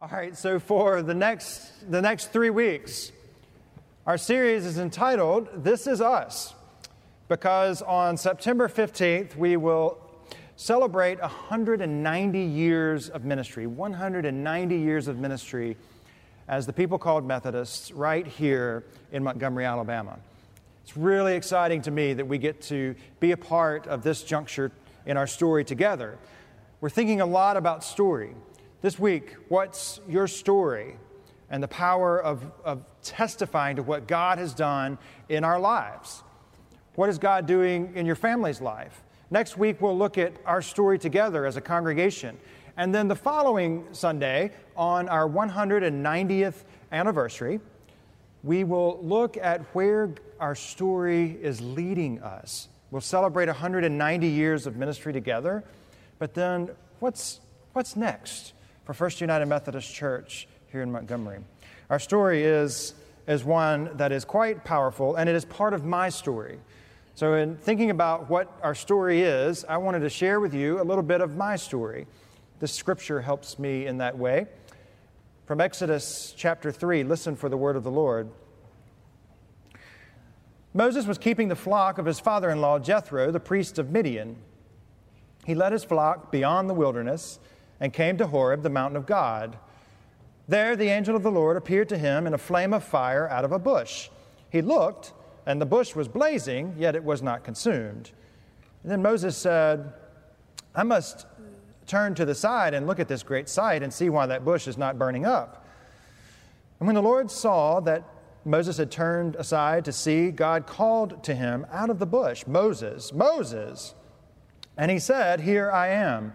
All right, so for the next the next 3 weeks, our series is entitled This is Us. Because on September 15th, we will celebrate 190 years of ministry, 190 years of ministry as the people called Methodists right here in Montgomery, Alabama. It's really exciting to me that we get to be a part of this juncture in our story together. We're thinking a lot about story. This week, what's your story and the power of, of testifying to what God has done in our lives? What is God doing in your family's life? Next week, we'll look at our story together as a congregation. And then the following Sunday, on our 190th anniversary, we will look at where our story is leading us. We'll celebrate 190 years of ministry together, but then what's, what's next? For First United Methodist Church here in Montgomery. Our story is, is one that is quite powerful, and it is part of my story. So, in thinking about what our story is, I wanted to share with you a little bit of my story. This scripture helps me in that way. From Exodus chapter 3, listen for the word of the Lord. Moses was keeping the flock of his father in law, Jethro, the priest of Midian. He led his flock beyond the wilderness and came to Horeb, the mountain of God. There the angel of the Lord appeared to him in a flame of fire out of a bush. He looked, and the bush was blazing, yet it was not consumed. And then Moses said, I must turn to the side and look at this great sight and see why that bush is not burning up. And when the Lord saw that Moses had turned aside to see, God called to him out of the bush, Moses, Moses. And he said, Here I am.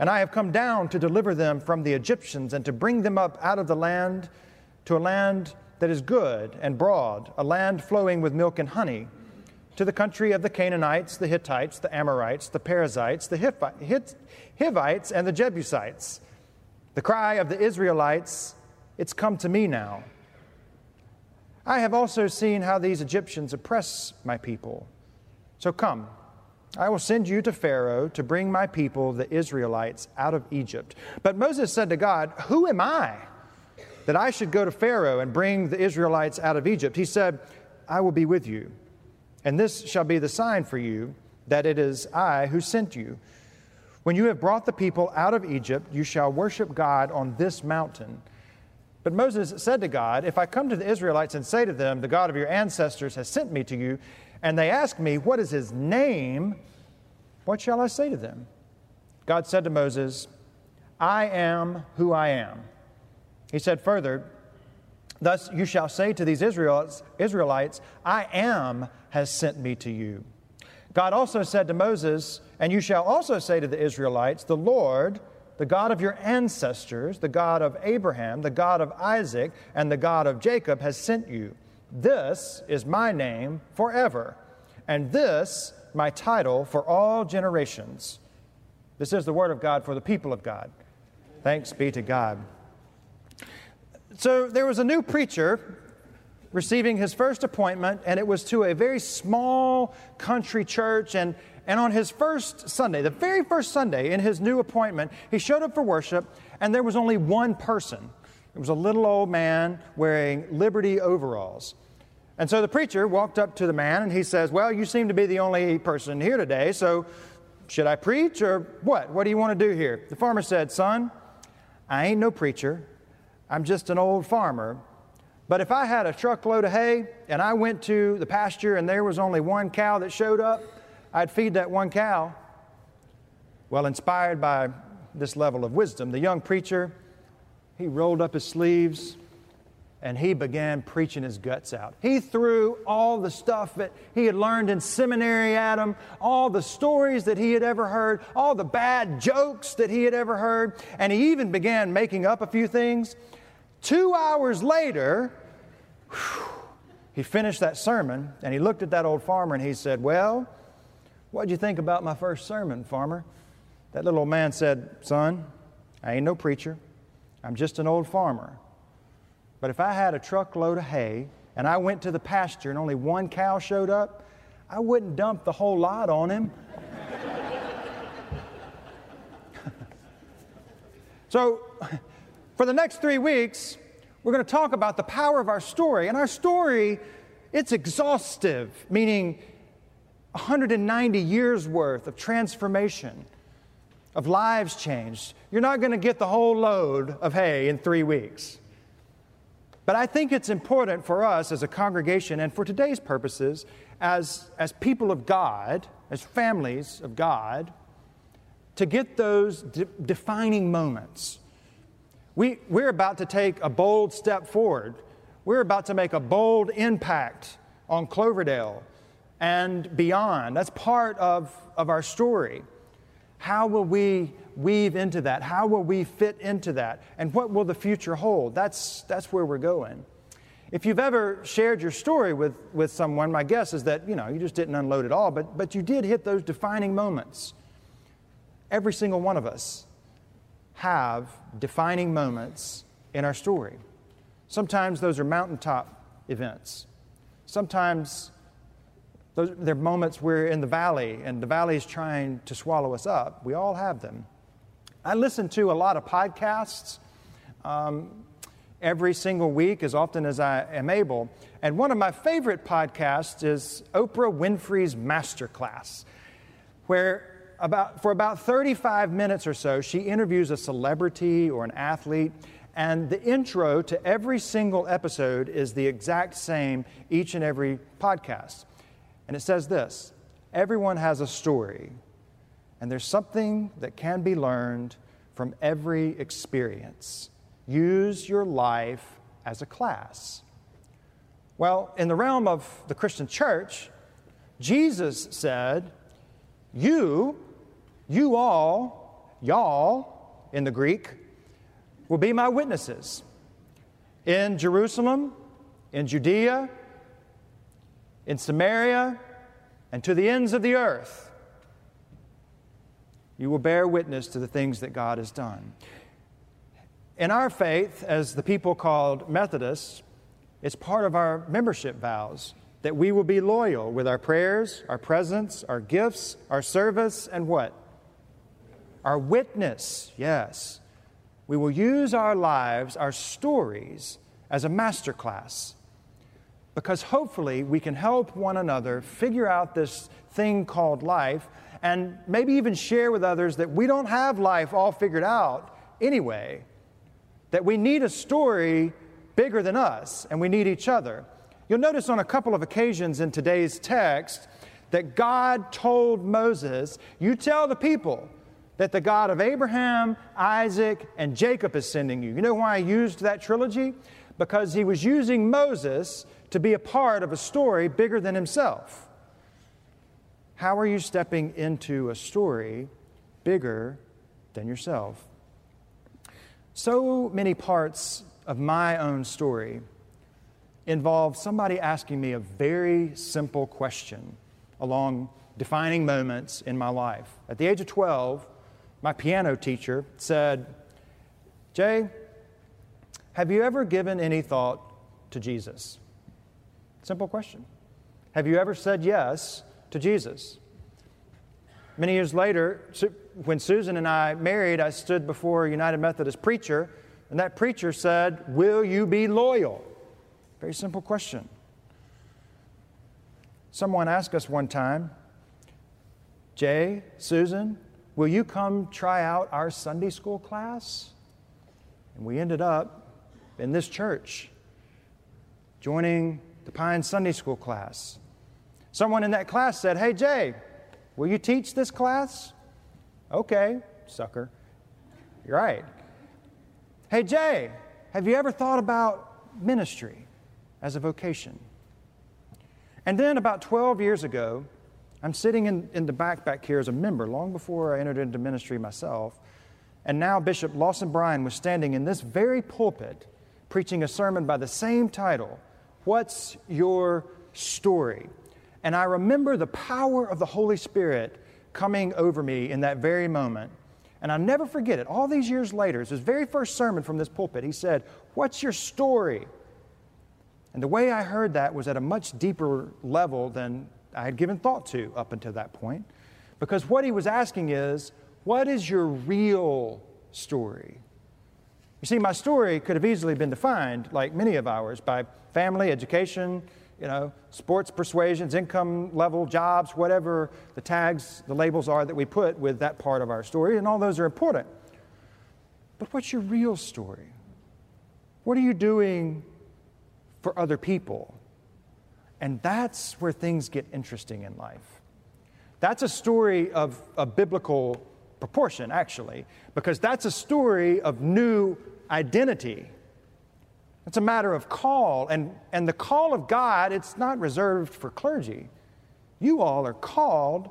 and I have come down to deliver them from the Egyptians and to bring them up out of the land to a land that is good and broad, a land flowing with milk and honey, to the country of the Canaanites, the Hittites, the Amorites, the Perizzites, the Hivites, and the Jebusites. The cry of the Israelites, It's come to me now. I have also seen how these Egyptians oppress my people. So come I will send you to Pharaoh to bring my people, the Israelites, out of Egypt. But Moses said to God, Who am I that I should go to Pharaoh and bring the Israelites out of Egypt? He said, I will be with you, and this shall be the sign for you that it is I who sent you. When you have brought the people out of Egypt, you shall worship God on this mountain. But Moses said to God, If I come to the Israelites and say to them, The God of your ancestors has sent me to you, and they ask me, What is his name? What shall I say to them? God said to Moses, I am who I am. He said further, Thus you shall say to these Israelites, Israelites, I am has sent me to you. God also said to Moses, And you shall also say to the Israelites, The Lord, the God of your ancestors, the God of Abraham, the God of Isaac, and the God of Jacob, has sent you. This is my name forever, and this my title for all generations. This is the word of God for the people of God. Thanks be to God. So there was a new preacher receiving his first appointment, and it was to a very small country church. And, and on his first Sunday, the very first Sunday in his new appointment, he showed up for worship, and there was only one person. It was a little old man wearing Liberty overalls. And so the preacher walked up to the man and he says, Well, you seem to be the only person here today, so should I preach or what? What do you want to do here? The farmer said, Son, I ain't no preacher. I'm just an old farmer. But if I had a truckload of hay and I went to the pasture and there was only one cow that showed up, I'd feed that one cow. Well, inspired by this level of wisdom, the young preacher, he rolled up his sleeves and he began preaching his guts out. He threw all the stuff that he had learned in seminary at him, all the stories that he had ever heard, all the bad jokes that he had ever heard, and he even began making up a few things. Two hours later, whew, he finished that sermon and he looked at that old farmer and he said, Well, what'd you think about my first sermon, farmer? That little old man said, Son, I ain't no preacher. I'm just an old farmer. But if I had a truckload of hay and I went to the pasture and only one cow showed up, I wouldn't dump the whole lot on him. so, for the next three weeks, we're going to talk about the power of our story. And our story, it's exhaustive, meaning 190 years worth of transformation, of lives changed. You're not going to get the whole load of hay in three weeks. But I think it's important for us as a congregation and for today's purposes, as, as people of God, as families of God, to get those de- defining moments we, we're about to take a bold step forward. We're about to make a bold impact on Cloverdale and beyond. That's part of, of our story. How will we weave into that? How will we fit into that? And what will the future hold? That's, that's where we're going. If you've ever shared your story with, with someone, my guess is that you know you just didn't unload it all, but, but you did hit those defining moments. Every single one of us have defining moments in our story. Sometimes those are mountaintop events. Sometimes those, they're moments we're in the valley and the valley is trying to swallow us up. We all have them. I listen to a lot of podcasts um, every single week, as often as I am able. And one of my favorite podcasts is Oprah Winfrey's Masterclass, where about, for about 35 minutes or so, she interviews a celebrity or an athlete, and the intro to every single episode is the exact same each and every podcast. And it says this Everyone has a story, and there's something that can be learned from every experience. Use your life as a class. Well, in the realm of the Christian church, Jesus said, You you all, y'all in the Greek, will be my witnesses in Jerusalem, in Judea, in Samaria, and to the ends of the earth. You will bear witness to the things that God has done. In our faith, as the people called Methodists, it's part of our membership vows that we will be loyal with our prayers, our presence, our gifts, our service, and what? our witness, yes. We will use our lives, our stories, as a master class because hopefully we can help one another figure out this thing called life and maybe even share with others that we don't have life all figured out anyway, that we need a story bigger than us and we need each other. You'll notice on a couple of occasions in today's text that God told Moses, You tell the people, that the God of Abraham, Isaac, and Jacob is sending you. You know why I used that trilogy? Because he was using Moses to be a part of a story bigger than himself. How are you stepping into a story bigger than yourself? So many parts of my own story involve somebody asking me a very simple question along defining moments in my life. At the age of 12, my piano teacher said, Jay, have you ever given any thought to Jesus? Simple question. Have you ever said yes to Jesus? Many years later, when Susan and I married, I stood before a United Methodist preacher, and that preacher said, Will you be loyal? Very simple question. Someone asked us one time, Jay, Susan, Will you come try out our Sunday school class? And we ended up in this church, joining the Pine Sunday School class. Someone in that class said, Hey, Jay, will you teach this class? Okay, sucker. You're right. Hey, Jay, have you ever thought about ministry as a vocation? And then about 12 years ago, I'm sitting in, in the back back here as a member long before I entered into ministry myself. And now Bishop Lawson Bryan was standing in this very pulpit preaching a sermon by the same title What's Your Story? And I remember the power of the Holy Spirit coming over me in that very moment. And I'll never forget it. All these years later, it's his very first sermon from this pulpit. He said, What's your story? And the way I heard that was at a much deeper level than I had given thought to up until that point. Because what he was asking is, What is your real story? You see, my story could have easily been defined, like many of ours, by family, education, you know, sports persuasions, income level, jobs, whatever the tags, the labels are that we put with that part of our story, and all those are important. But what's your real story? What are you doing for other people? And that's where things get interesting in life. That's a story of a biblical proportion, actually, because that's a story of new identity. It's a matter of call, and, and the call of God, it's not reserved for clergy. You all are called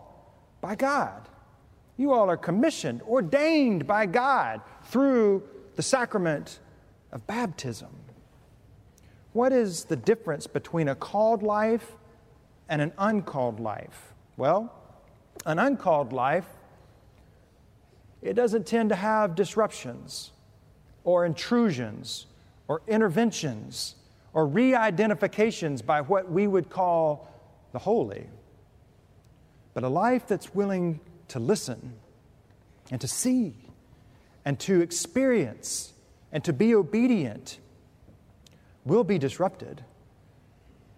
by God. You all are commissioned, ordained by God through the sacrament of baptism. What is the difference between a called life and an uncalled life? Well, an uncalled life, it doesn't tend to have disruptions or intrusions or interventions or re identifications by what we would call the holy. But a life that's willing to listen and to see and to experience and to be obedient will be disrupted.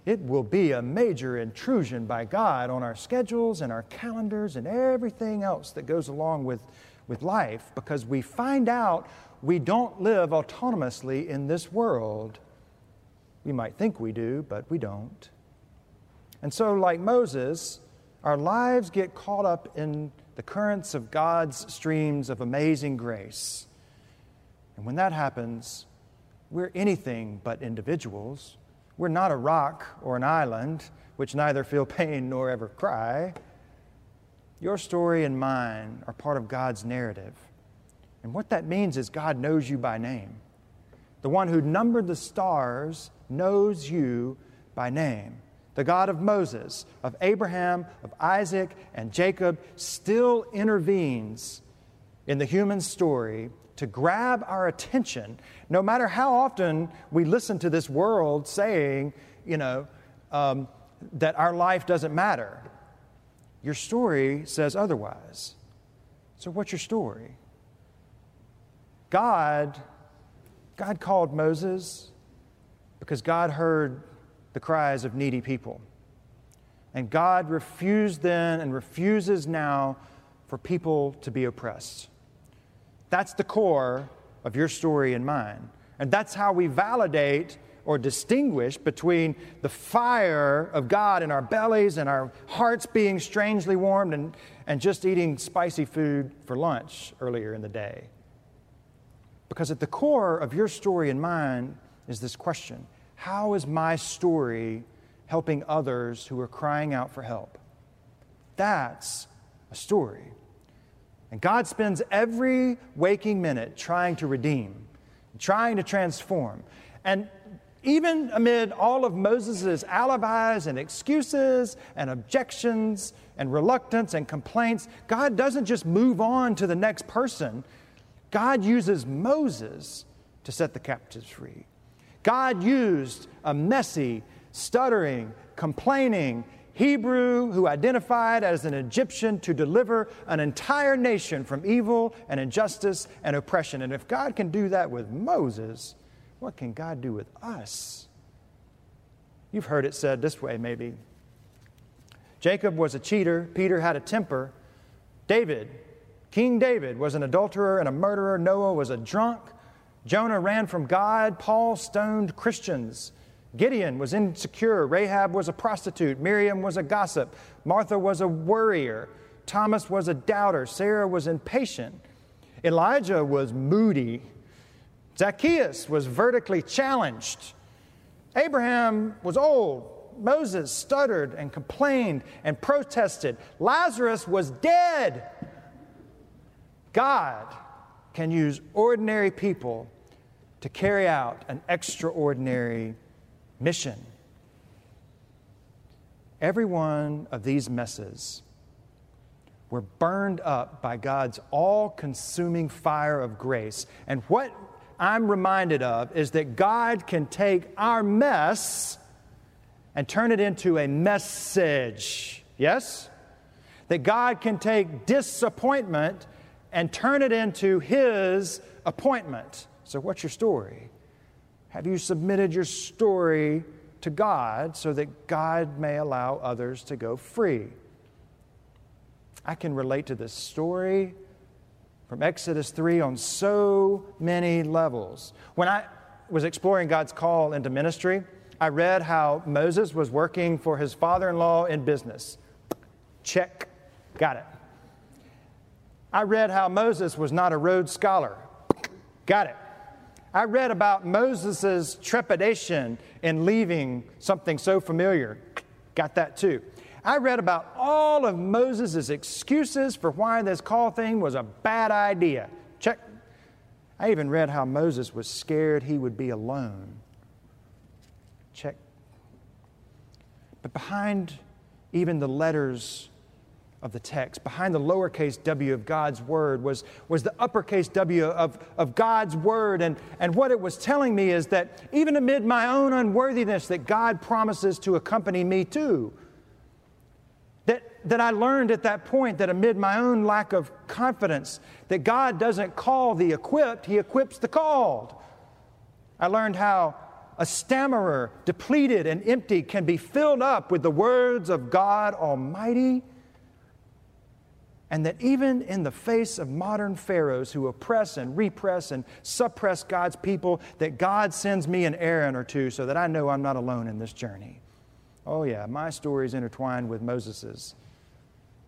It will be a major intrusion by God on our schedules and our calendars and everything else that goes along with, with life because we find out we don't live autonomously in this world. We might think we do, but we don't. And so, like Moses, our lives get caught up in the currents of God's streams of amazing grace. And when that happens, we're anything but individuals. We're not a rock or an island which neither feel pain nor ever cry. Your story and mine are part of God's narrative. And what that means is God knows you by name. The one who numbered the stars knows you by name. The God of Moses, of Abraham, of Isaac, and Jacob still intervenes in the human story to grab our attention, no matter how often we listen to this world saying, you know, um, that our life doesn't matter. Your story says otherwise. So, what's your story? God, God called Moses because God heard the cries of needy people. And God refused then and refuses now for people to be oppressed. That's the core of your story and mine. And that's how we validate or distinguish between the fire of God in our bellies and our hearts being strangely warmed and, and just eating spicy food for lunch earlier in the day. Because at the core of your story and mine is this question How is my story helping others who are crying out for help? That's a story. And God spends every waking minute trying to redeem, trying to transform. And even amid all of Moses' alibis and excuses and objections and reluctance and complaints, God doesn't just move on to the next person. God uses Moses to set the captives free. God used a messy, stuttering, complaining Hebrew who identified as an Egyptian to deliver an entire nation from evil and injustice and oppression. And if God can do that with Moses, what can God do with us? You've heard it said this way, maybe. Jacob was a cheater, Peter had a temper, David King David was an adulterer and a murderer. Noah was a drunk. Jonah ran from God. Paul stoned Christians. Gideon was insecure. Rahab was a prostitute. Miriam was a gossip. Martha was a worrier. Thomas was a doubter. Sarah was impatient. Elijah was moody. Zacchaeus was vertically challenged. Abraham was old. Moses stuttered and complained and protested. Lazarus was dead. God can use ordinary people to carry out an extraordinary mission. Every one of these messes were burned up by God's all consuming fire of grace. And what I'm reminded of is that God can take our mess and turn it into a message. Yes? That God can take disappointment and turn it into His appointment. So, what's your story? Have you submitted your story to God so that God may allow others to go free? I can relate to this story from Exodus 3 on so many levels. When I was exploring God's call into ministry, I read how Moses was working for his father in law in business. Check. Got it. I read how Moses was not a Rhodes Scholar. Got it. I read about Moses' trepidation in leaving something so familiar. Got that too. I read about all of Moses' excuses for why this call thing was a bad idea. Check. I even read how Moses was scared he would be alone. Check. But behind even the letters of the text, behind the lowercase w of God's word, was, was the uppercase W of, of God's word. And, and what it was telling me is that even amid my own unworthiness, that God promises to accompany me too. That, I learned at that point that amid my own lack of confidence, that God doesn't call the equipped, He equips the called. I learned how a stammerer, depleted and empty, can be filled up with the words of God Almighty. And that even in the face of modern pharaohs who oppress and repress and suppress God's people, that God sends me an Aaron or two so that I know I'm not alone in this journey. Oh, yeah, my story is intertwined with Moses's.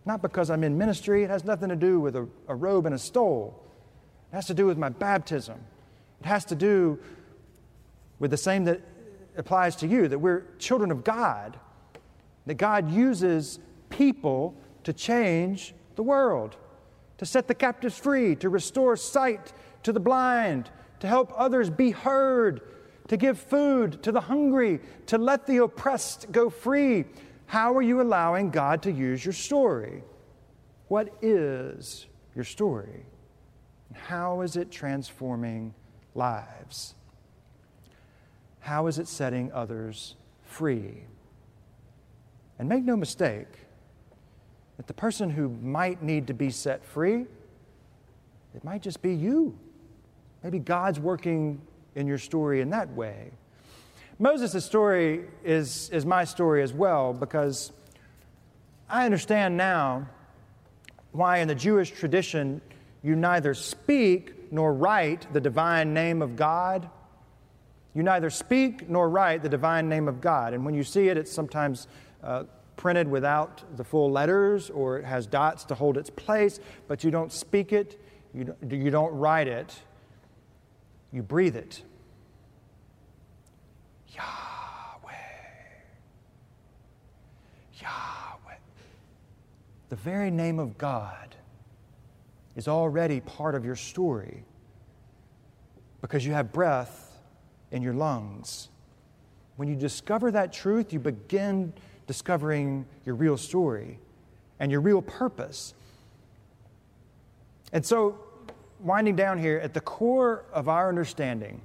Not because I'm in ministry, it has nothing to do with a, a robe and a stole. It has to do with my baptism. It has to do with the same that applies to you that we're children of God, that God uses people to change the world, to set the captives free, to restore sight to the blind, to help others be heard, to give food to the hungry, to let the oppressed go free. How are you allowing God to use your story? What is your story? How is it transforming lives? How is it setting others free? And make no mistake that the person who might need to be set free, it might just be you. Maybe God's working in your story in that way. Moses' story is, is my story as well because I understand now why in the Jewish tradition you neither speak nor write the divine name of God you neither speak nor write the divine name of God. And when you see it, it's sometimes uh, printed without the full letters or it has dots to hold its place, but you don't speak it, you don't, you don't write it, you breathe it. Yahweh. Yahweh. The very name of God is already part of your story because you have breath in your lungs. When you discover that truth, you begin discovering your real story and your real purpose. And so, winding down here, at the core of our understanding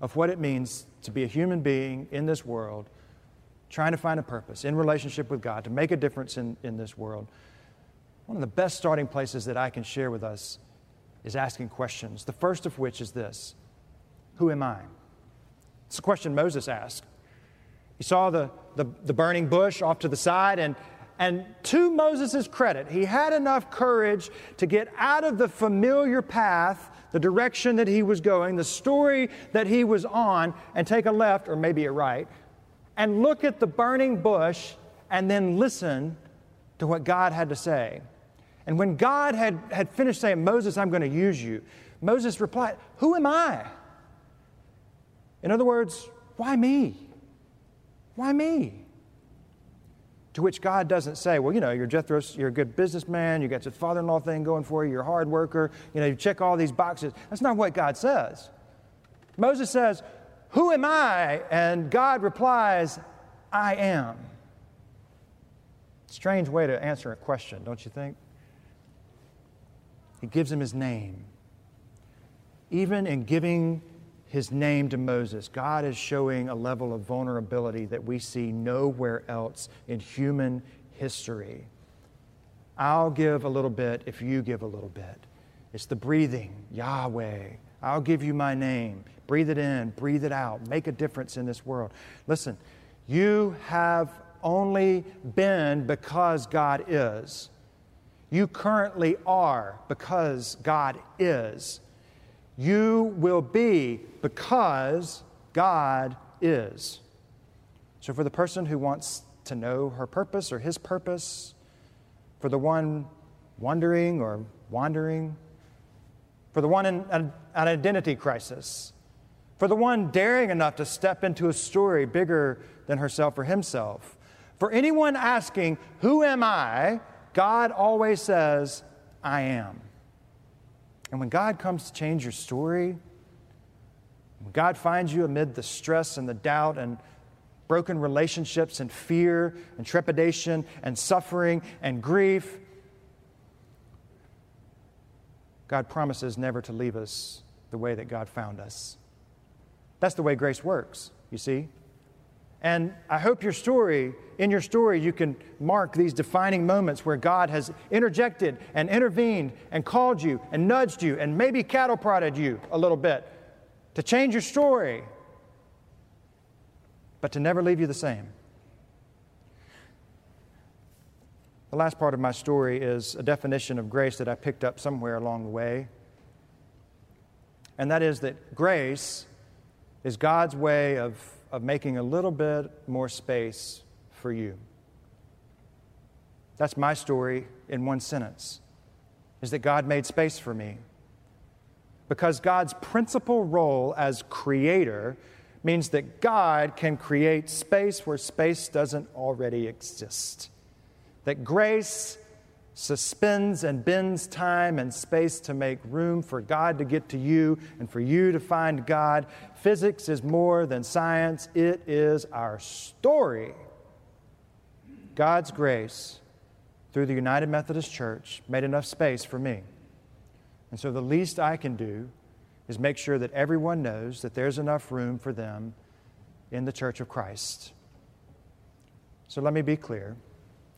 of what it means to be a human being in this world, trying to find a purpose in relationship with God, to make a difference in, in this world, one of the best starting places that I can share with us is asking questions. The first of which is this who am I? It's a question Moses asked. He saw the, the, the burning bush off to the side, and, and to Moses' credit, he had enough courage to get out of the familiar path, the direction that he was going, the story that he was on, and take a left or maybe a right, and look at the burning bush and then listen to what God had to say. And when God had, had finished saying, Moses, I'm going to use you, Moses replied, Who am I? In other words, why me? Why me? To which God doesn't say, well, you know, you're Jethro, you're a good businessman, you got your father in law thing going for you, you're a hard worker, you know, you check all these boxes. That's not what God says. Moses says, Who am I? And God replies, I am. Strange way to answer a question, don't you think? He gives him his name. Even in giving his name to Moses, God is showing a level of vulnerability that we see nowhere else in human history. I'll give a little bit if you give a little bit. It's the breathing, Yahweh. I'll give you my name. Breathe it in, breathe it out. Make a difference in this world. Listen, you have only been because God is. You currently are because God is. You will be because God is. So, for the person who wants to know her purpose or his purpose, for the one wondering or wandering, for the one in an, identity crisis, for the one daring enough to step into a story bigger than herself or himself, for anyone asking, Who am I? God always says, I am. And when God comes to change your story, when God finds you amid the stress and the doubt and broken relationships and fear and trepidation and suffering and grief, God promises never to leave us the way that God found us. That's the way grace works, you see. And I hope your story, in your story, you can mark these defining moments where God has interjected and intervened and called you and nudged you and maybe cattle prodded you a little bit to change your story, but to never leave you the same. The last part of my story is a definition of grace that I picked up somewhere along the way. And that is that grace is God's way of of making a little bit more space for you. That's my story in one sentence is that God made space for me. Because God's principal role as creator means that God can create space where space doesn't already exist. That grace suspends and bends time and space to make room for God to get to you and for you to find God. Physics is more than science, it is our story. God's grace through the United Methodist Church made enough space for me. And so the least I can do is make sure that everyone knows that there's enough room for them in the Church of Christ. So let me be clear.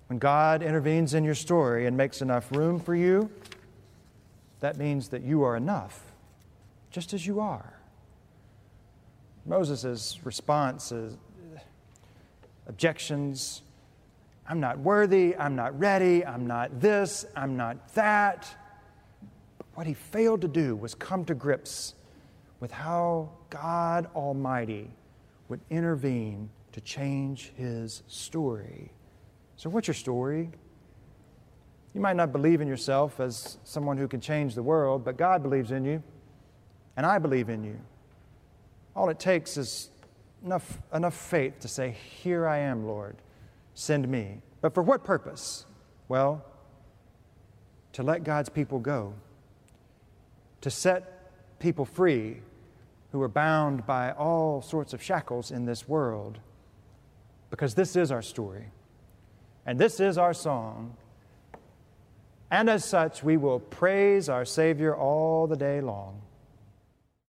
When God intervenes in your story and makes enough room for you, that means that you are enough, just as you are. Moses' response is objections I'm not worthy, I'm not ready, I'm not this, I'm not that. But what he failed to do was come to grips with how God Almighty would intervene to change his story. So, what's your story? You might not believe in yourself as someone who can change the world, but God believes in you, and I believe in you. All it takes is enough, enough faith to say, Here I am, Lord, send me. But for what purpose? Well, to let God's people go, to set people free who are bound by all sorts of shackles in this world, because this is our story. And this is our song. And as such, we will praise our Savior all the day long.